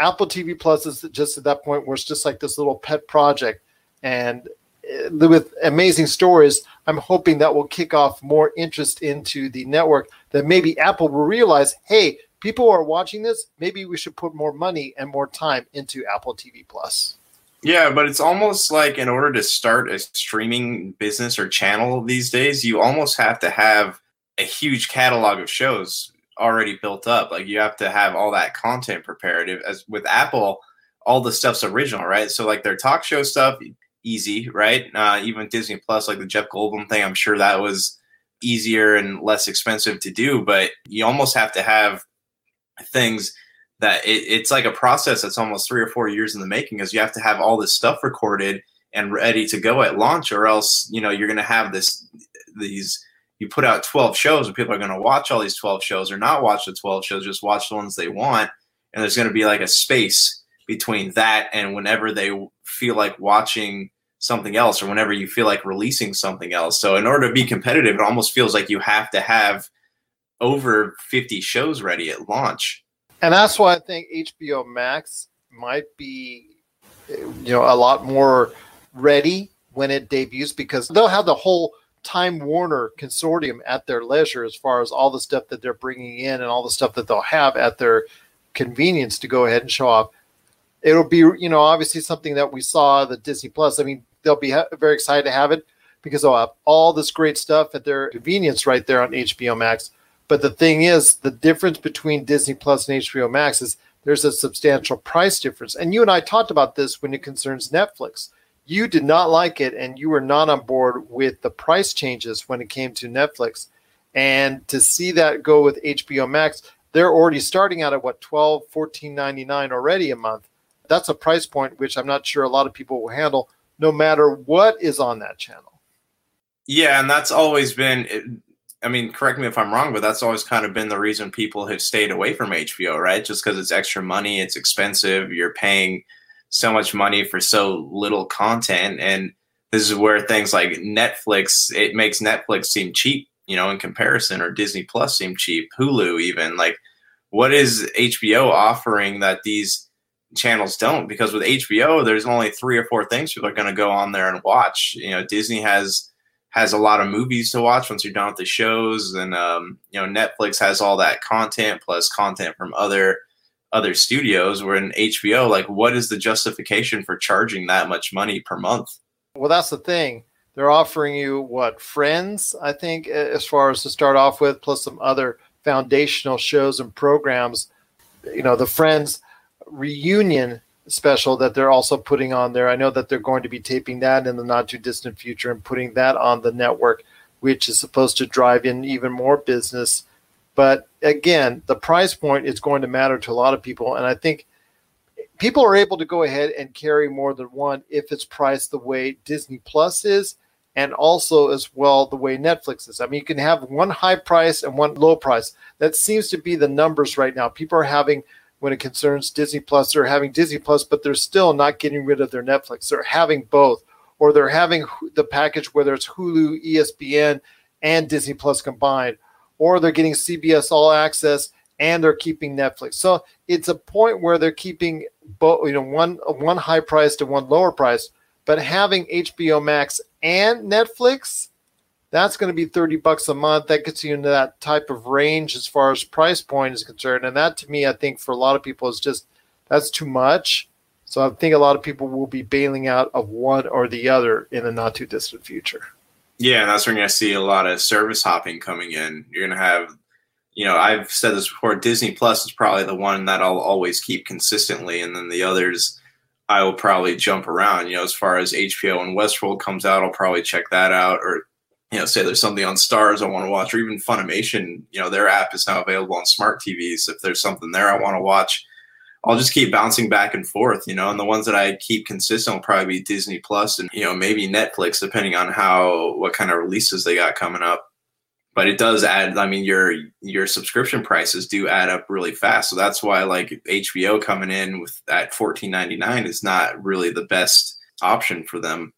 Apple TV Plus is just at that point where it's just like this little pet project. And uh, with amazing stories. I'm hoping that will kick off more interest into the network. That maybe Apple will realize, hey, people are watching this. Maybe we should put more money and more time into Apple TV Plus. Yeah, but it's almost like in order to start a streaming business or channel these days, you almost have to have a huge catalog of shows already built up. Like you have to have all that content prepared. As with Apple, all the stuff's original, right? So like their talk show stuff, easy, right? Uh, even Disney Plus, like the Jeff Goldblum thing, I'm sure that was easier and less expensive to do. But you almost have to have things that it, it's like a process that's almost three or four years in the making, because you have to have all this stuff recorded and ready to go at launch, or else you know you're going to have this these you put out 12 shows and people are going to watch all these 12 shows or not watch the 12 shows just watch the ones they want. And there's going to be like a space between that and whenever they feel like watching something else or whenever you feel like releasing something else. So in order to be competitive it almost feels like you have to have over 50 shows ready at launch and that's why i think hbo max might be you know a lot more ready when it debuts because they'll have the whole Time Warner consortium at their leisure as far as all the stuff that they're bringing in and all the stuff that they'll have at their convenience to go ahead and show off. It'll be, you know, obviously something that we saw the Disney Plus. I mean, they'll be ha- very excited to have it because they'll have all this great stuff at their convenience right there on HBO Max. But the thing is, the difference between Disney Plus and HBO Max is there's a substantial price difference. And you and I talked about this when it concerns Netflix you did not like it and you were not on board with the price changes when it came to Netflix. And to see that go with HBO Max, they're already starting out at what 12 14.99 already a month. That's a price point which I'm not sure a lot of people will handle no matter what is on that channel. Yeah, and that's always been I mean, correct me if I'm wrong, but that's always kind of been the reason people have stayed away from HBO, right? Just because it's extra money, it's expensive, you're paying so much money for so little content and this is where things like Netflix it makes Netflix seem cheap, you know, in comparison or Disney Plus seem cheap, Hulu even like what is HBO offering that these channels don't because with HBO there's only 3 or 4 things people are going to go on there and watch. You know, Disney has has a lot of movies to watch once you're done with the shows and um, you know Netflix has all that content plus content from other other studios where in HBO, like what is the justification for charging that much money per month? Well, that's the thing. They're offering you what friends, I think, as far as to start off with, plus some other foundational shows and programs. You know, the Friends reunion special that they're also putting on there. I know that they're going to be taping that in the not too distant future and putting that on the network, which is supposed to drive in even more business but again, the price point is going to matter to a lot of people. And I think people are able to go ahead and carry more than one if it's priced the way Disney Plus is and also as well the way Netflix is. I mean, you can have one high price and one low price. That seems to be the numbers right now. People are having when it concerns Disney Plus, they're having Disney Plus, but they're still not getting rid of their Netflix. They're having both, or they're having the package whether it's Hulu, ESPN, and Disney Plus combined, or they're getting CBS All Access and they're keeping Netflix. So it's a point where they're keeping both, you know, one one high price to one lower price, but having HBO Max and Netflix, that's going to be 30 bucks a month. That gets you into that type of range as far as price point is concerned. And that to me, I think for a lot of people is just that's too much. So I think a lot of people will be bailing out of one or the other in the not too distant future. Yeah, and that's when gonna see a lot of service hopping coming in. You're gonna have, you know, I've said this before. Disney Plus is probably the one that I'll always keep consistently, and then the others I will probably jump around. You know, as far as HBO and Westworld comes out, I'll probably check that out, or you know, say there's something on Starz I want to watch, or even Funimation. You know, their app is now available on smart TVs. If there's something there I want to watch, I'll just keep bouncing back and forth, you know, and the ones that I keep consistent will probably be Disney Plus and, you know, maybe Netflix, depending on how, what kind of releases they got coming up. But it does add, I mean, your, your subscription prices do add up really fast. So that's why like HBO coming in with at $14.99 is not really the best option for them.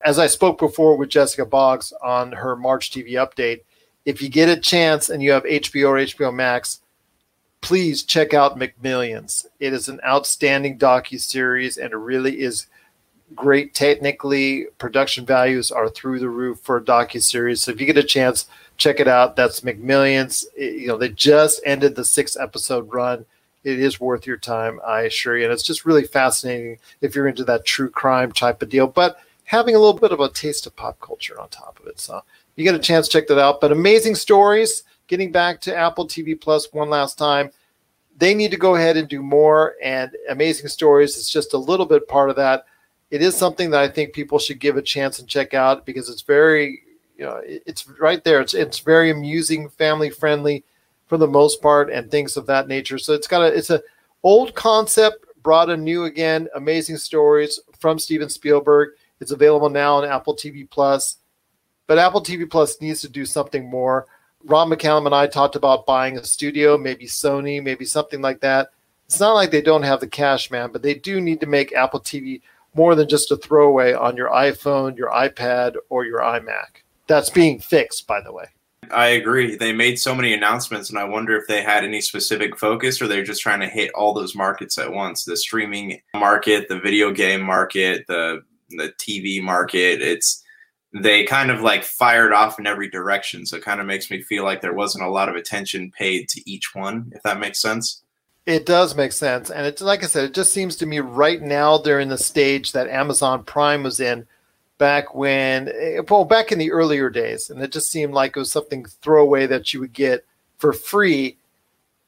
As I spoke before with Jessica Boggs on her March TV update, if you get a chance and you have HBO or HBO Max, please check out McMillions. It is an outstanding docu series, and it really is great technically. Production values are through the roof for a docu series. So if you get a chance, check it out. That's McMillions. It- you know, they just ended the six episode run. It is worth your time, I assure you. And it's just really fascinating if you're into that true crime type of deal, but having a little bit of a taste of pop culture on top of it. So you get a chance, check that out. But amazing stories. Getting back to Apple TV Plus one last time they need to go ahead and do more. And Amazing Stories is just a little bit part of that. It is something that I think people should give a chance and check out because it's very, you know, it's right there. It's it's very amusing, family friendly for the most part, and things of that nature. So it's got a it's a old concept brought anew again. Amazing Stories from Steven Spielberg. It's available now on Apple TV Plus, but Apple TV Plus needs to do something more. Rob McCallum and I talked about buying a studio, maybe Sony, maybe something like that. It's not like they don't have the cash, man, but they do need to make Apple TV more than just a throwaway on your iPhone, your iPad, or your iMac. That's being fixed, by the way. I agree. They made so many announcements, and I wonder if they had any specific focus or they're just trying to hit all those markets at once the streaming market, the video game market, the, the TV market. It's they kind of like fired off in every direction. So it kind of makes me feel like there wasn't a lot of attention paid to each one, if that makes sense. It does make sense. And it's like I said, it just seems to me right now they're in the stage that Amazon Prime was in back when, eh, well, back in the earlier days. And it just seemed like it was something throwaway that you would get for free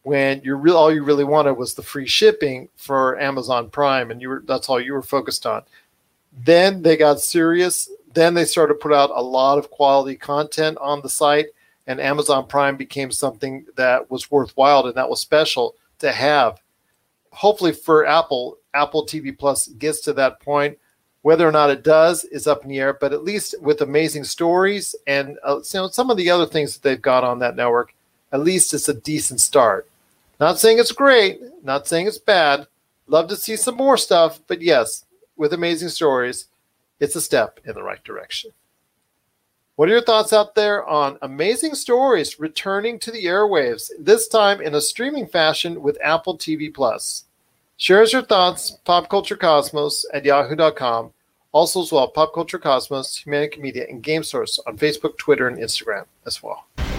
when you real all you really wanted was the free shipping for Amazon Prime and you were that's all you were focused on. Then they got serious. Then they started to put out a lot of quality content on the site and Amazon Prime became something that was worthwhile and that was special to have. Hopefully for Apple, Apple TV Plus gets to that point. Whether or not it does is up in the air, but at least with amazing stories and uh, you know, some of the other things that they've got on that network, at least it's a decent start. Not saying it's great, not saying it's bad. Love to see some more stuff, but yes, with amazing stories, it's a step in the right direction. What are your thoughts out there on amazing stories returning to the airwaves, this time in a streaming fashion with Apple TV Plus? Share us your thoughts, popculturecosmos at yahoo.com. Also, as well, Pop Culture Cosmos, Humanica Media, and Game Source on Facebook, Twitter, and Instagram as well.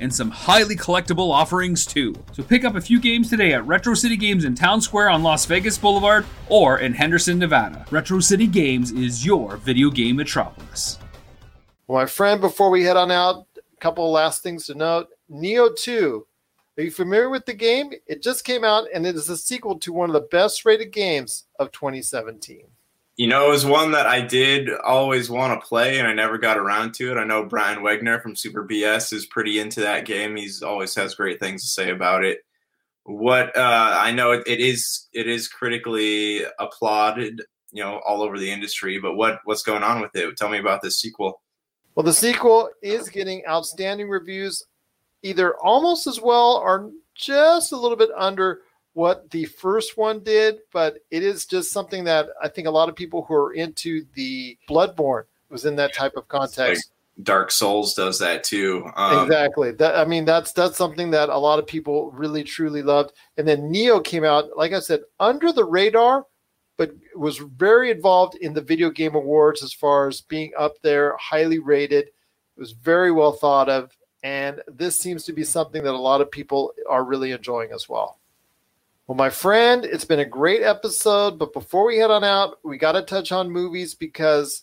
and some highly collectible offerings too. So pick up a few games today at Retro City Games in Town Square on Las Vegas Boulevard or in Henderson, Nevada. Retro City Games is your video game metropolis. Well, my friend, before we head on out, a couple last things to note. Nioh 2. Are you familiar with the game? It just came out and it is a sequel to one of the best rated games of 2017. You know, it was one that I did always want to play, and I never got around to it. I know Brian Wegner from Super BS is pretty into that game. He's always has great things to say about it. What uh, I know, it, it is it is critically applauded, you know, all over the industry. But what what's going on with it? Tell me about this sequel. Well, the sequel is getting outstanding reviews, either almost as well or just a little bit under what the first one did, but it is just something that I think a lot of people who are into the Bloodborne was in that type of context. Dark Souls does that too. Um, exactly. That I mean, that's that's something that a lot of people really truly loved. And then Nioh came out, like I said, under the radar, but was very involved in the video game awards as far as being up there, highly rated. It was very well thought of, and this seems to be something that a lot of people are really enjoying as well. Well, my friend, it's been a great episode, but before we head on out, we got to touch on movies because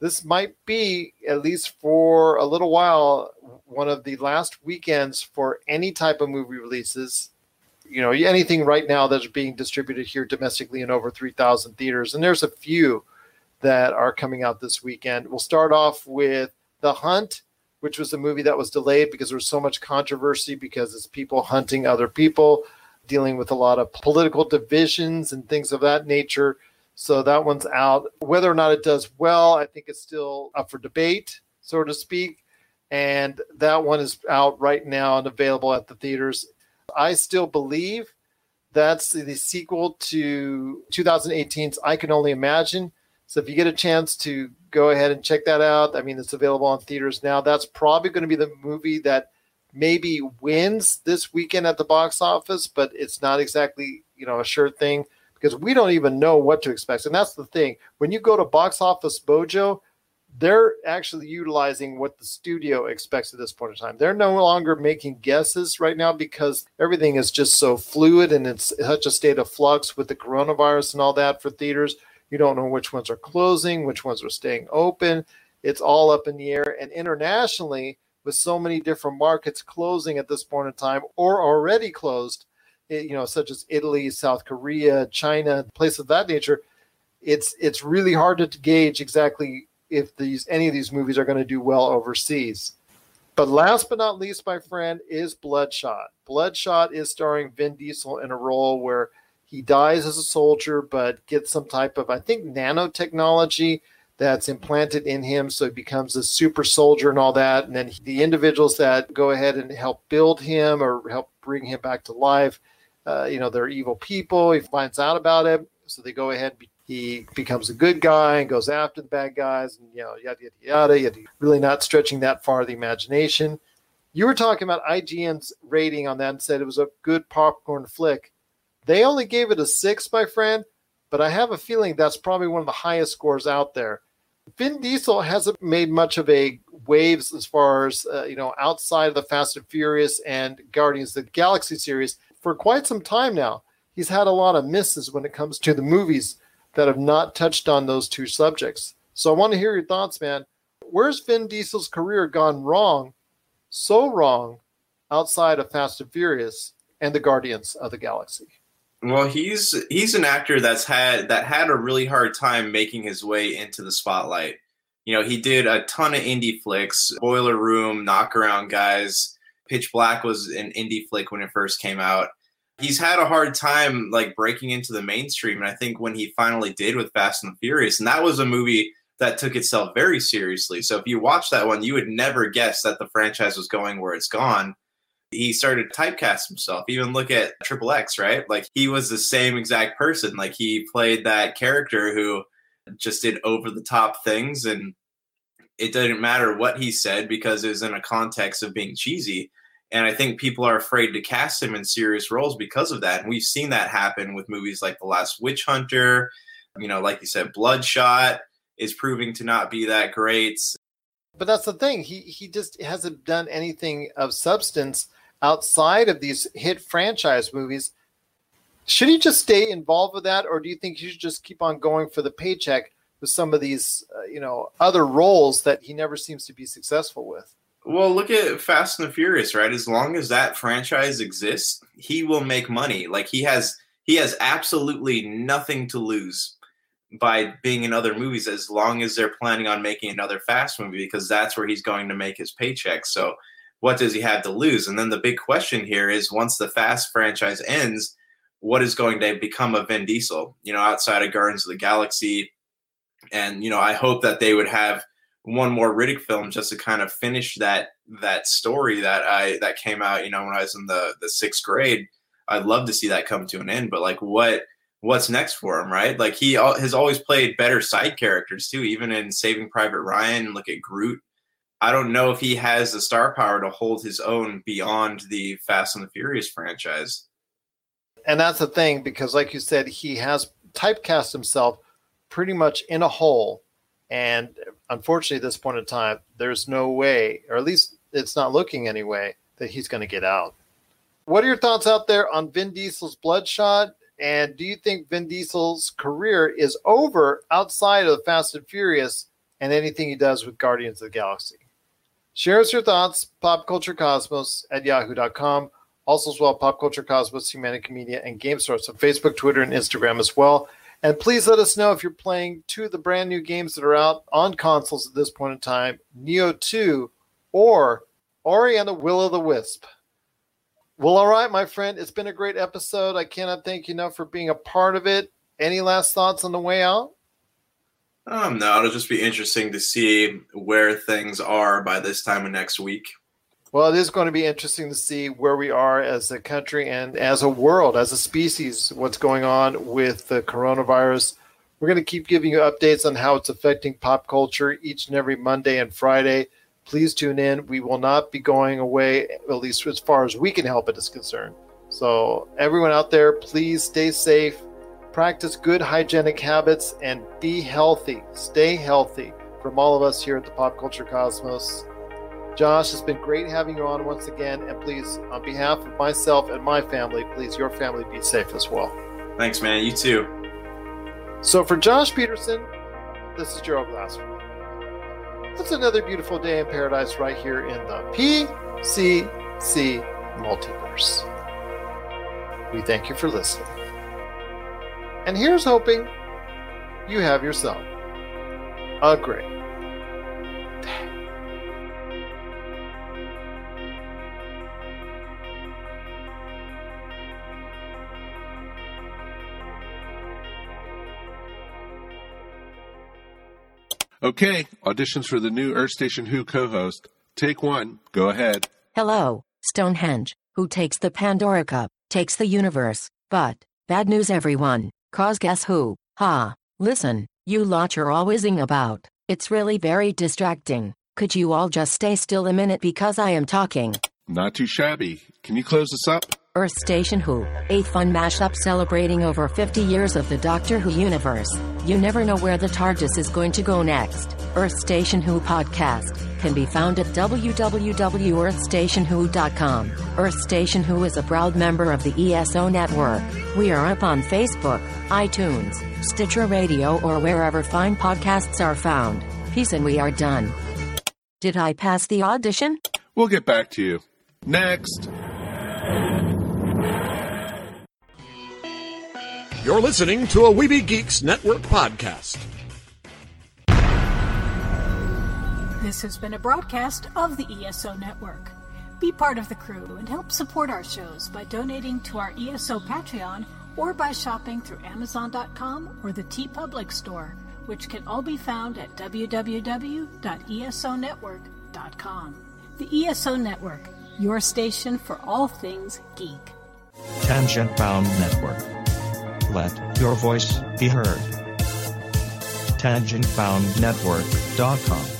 this might be, at least for a little while, one of the last weekends for any type of movie releases. You know, anything right now that's being distributed here domestically in over 3,000 theaters. And there's a few that are coming out this weekend. We'll start off with The Hunt, which was a movie that was delayed because there was so much controversy because it's people hunting other people, dealing with a lot of political divisions and things of that nature. So that one's out. Whether or not it does well, I think it's still up for debate, so to speak. And that one is out right now and available at the theaters. I still believe That's the sequel to 2018's I Can Only Imagine. So if you get a chance to go ahead and check that out, I mean, it's available on theaters now. That's probably going to be the movie that maybe wins this weekend at the box office, but it's not exactly, you know, a sure thing because we don't even know what to expect. And that's the thing. When you go to Box Office Mojo, they're actually utilizing what the studio expects at this point in time. They're no longer making guesses right now because everything is just so fluid and it's such a state of flux with the coronavirus and all that for theaters. You don't know which ones are closing, which ones are staying open. It's all up in the air. And internationally, with so many different markets closing at this point in time or already closed, you know, such as Italy, South Korea, China, places of that nature, it's it's really hard to gauge exactly if these any of these movies are going to do well overseas. But last but not least, my friend, is Bloodshot. Bloodshot is starring Vin Diesel in a role where he dies as a soldier, but gets some type of, I think, nanotechnology that's implanted in him. So he becomes a super soldier and all that. And then the individuals that go ahead and help build him or help bring him back to life, uh, you know, they're evil people. He finds out about it. So they go ahead he becomes a good guy and goes after the bad guys and you know yada yada yada yada really not stretching that far the imagination you were talking about ign's rating on that and said it was a good popcorn flick they only gave it a six my friend but i have a feeling that's probably one of the highest scores out there vin diesel hasn't made much of a waves as far as uh, you know outside of the fast and furious and guardians of the galaxy series for quite some time now he's had a lot of misses when it comes to the movies that have not touched on those two subjects. So I want to hear your thoughts, man. Where's Vin Diesel's career gone wrong, so wrong, outside of Fast and Furious and the Guardians of the Galaxy? Well, he's he's an actor that's had that had a really hard time making his way into the spotlight. You know, he did a ton of indie flicks, Boiler Room, Knockaround Guys. Pitch Black was an indie flick when it first came out he's had a hard time like breaking into the mainstream and i think when he finally did with fast and the furious and that was a movie that took itself very seriously so if you watch that one you would never guess that the franchise was going where it's gone he started typecast himself even look at triple x right like he was the same exact person like he played that character who just did over the top things and it didn't matter what he said because it was in a context of being cheesy and I think people are afraid to cast him in serious roles because of that. And we've seen that happen with movies like The Last Witch Hunter. You know, like you said, Bloodshot is proving to not be that great. But that's the thing. He he just hasn't done anything of substance outside of these hit franchise movies. Should he just stay involved with that, or do you think he should just keep on going for the paycheck with some of these, uh, you know, other roles that he never seems to be successful with? Well, look at Fast and the Furious, right? As long as that franchise exists, he will make money. Like he has he has absolutely nothing to lose by being in other movies as long as they're planning on making another Fast movie because that's where he's going to make his paycheck. So what does he have to lose? And then the big question here is once the Fast franchise ends, what is going to become of Vin Diesel? You know, outside of Guardians of the Galaxy. And, you know, I hope that they would have one more Riddick film just to kind of finish that that story that I that came out, you know, when I was in the the sixth grade. I'd love to see that come to an end, but like what what's next for him, right? Like he has always played better side characters too, even in Saving Private Ryan. Look at Groot. I don't know if he has the star power to hold his own beyond the Fast and the Furious franchise. And that's the thing, because like you said, he has typecast himself pretty much in a hole and unfortunately, at this point in time, there's no way, or at least it's not looking anyway, that he's going to get out. What are your thoughts out there on Vin Diesel's Bloodshot? And do you think Vin Diesel's career is over outside of the Fast and Furious and anything he does with Guardians of the Galaxy? Share us your thoughts, popculturecosmos at yahoo.com. Also, as well, Pop Culture Cosmos, Humanity Media, and Game Source on Facebook, Twitter, and Instagram as well. And please let us know if you're playing two of the brand new games that are out on consoles at this point in time Nioh 2 or Ori and the Will of the Wisp. Well, all right, my friend. It's been a great episode. I cannot thank you enough for being a part of it. Any last thoughts on the way out? Um, no, it'll just be interesting to see where things are by this time of next week. Well, it is going to be interesting to see where we are as a country and as a world, as a species, what's going on with the coronavirus. We're going to keep giving you updates on how it's affecting pop culture each and every Monday and Friday. Please tune in. We will not be going away, at least as far as we can help it is concerned. So, everyone out there, please stay safe, practice good hygienic habits, and be healthy. Stay healthy from all of us here at the Pop Culture Cosmos. Josh, it's been great having you on once again. And please, on behalf of myself and my family, please, your family be safe as well. Thanks, man. You too. So, for Josh Peterson, this is Gerald Glassford. It's another beautiful day in paradise right here in the PCC multiverse. We thank you for listening. And here's hoping you have yourself a great day. Okay, auditions for the new Earth Station Who co-host. Take one. Go ahead. Hello, Stonehenge, who takes the Pandorica, takes the universe. But, bad news everyone, cause guess who? Ha, listen, you lot you're all whizzing about. It's really very distracting. Could you all just stay still a minute because I am talking? Not too shabby. Can you close this up? Earth Station Who, a fun mashup celebrating over 50 years of the Doctor Who universe. You never know where the TARDIS is going to go next. Earth Station Who podcast can be found at www.earthstationwho.com. Earth Station Who is a proud member of the ESO network. We are up on Facebook, iTunes, Stitcher Radio, or wherever fine podcasts are found. Peace and we are done. Did I pass the audition? We'll get back to you. Next. You're listening to a Weeby Geeks Network podcast. This has been a broadcast of the ESO Network. Be part of the crew and help support our shows by donating to our ESO Patreon or by shopping through Amazon.com or the TeePublic Store, which can all be found at www.esonetwork.com. The ESO Network, your station for all things geek. Tangent Bound Network. Let your voice be heard. TangentBoundNetwork.com.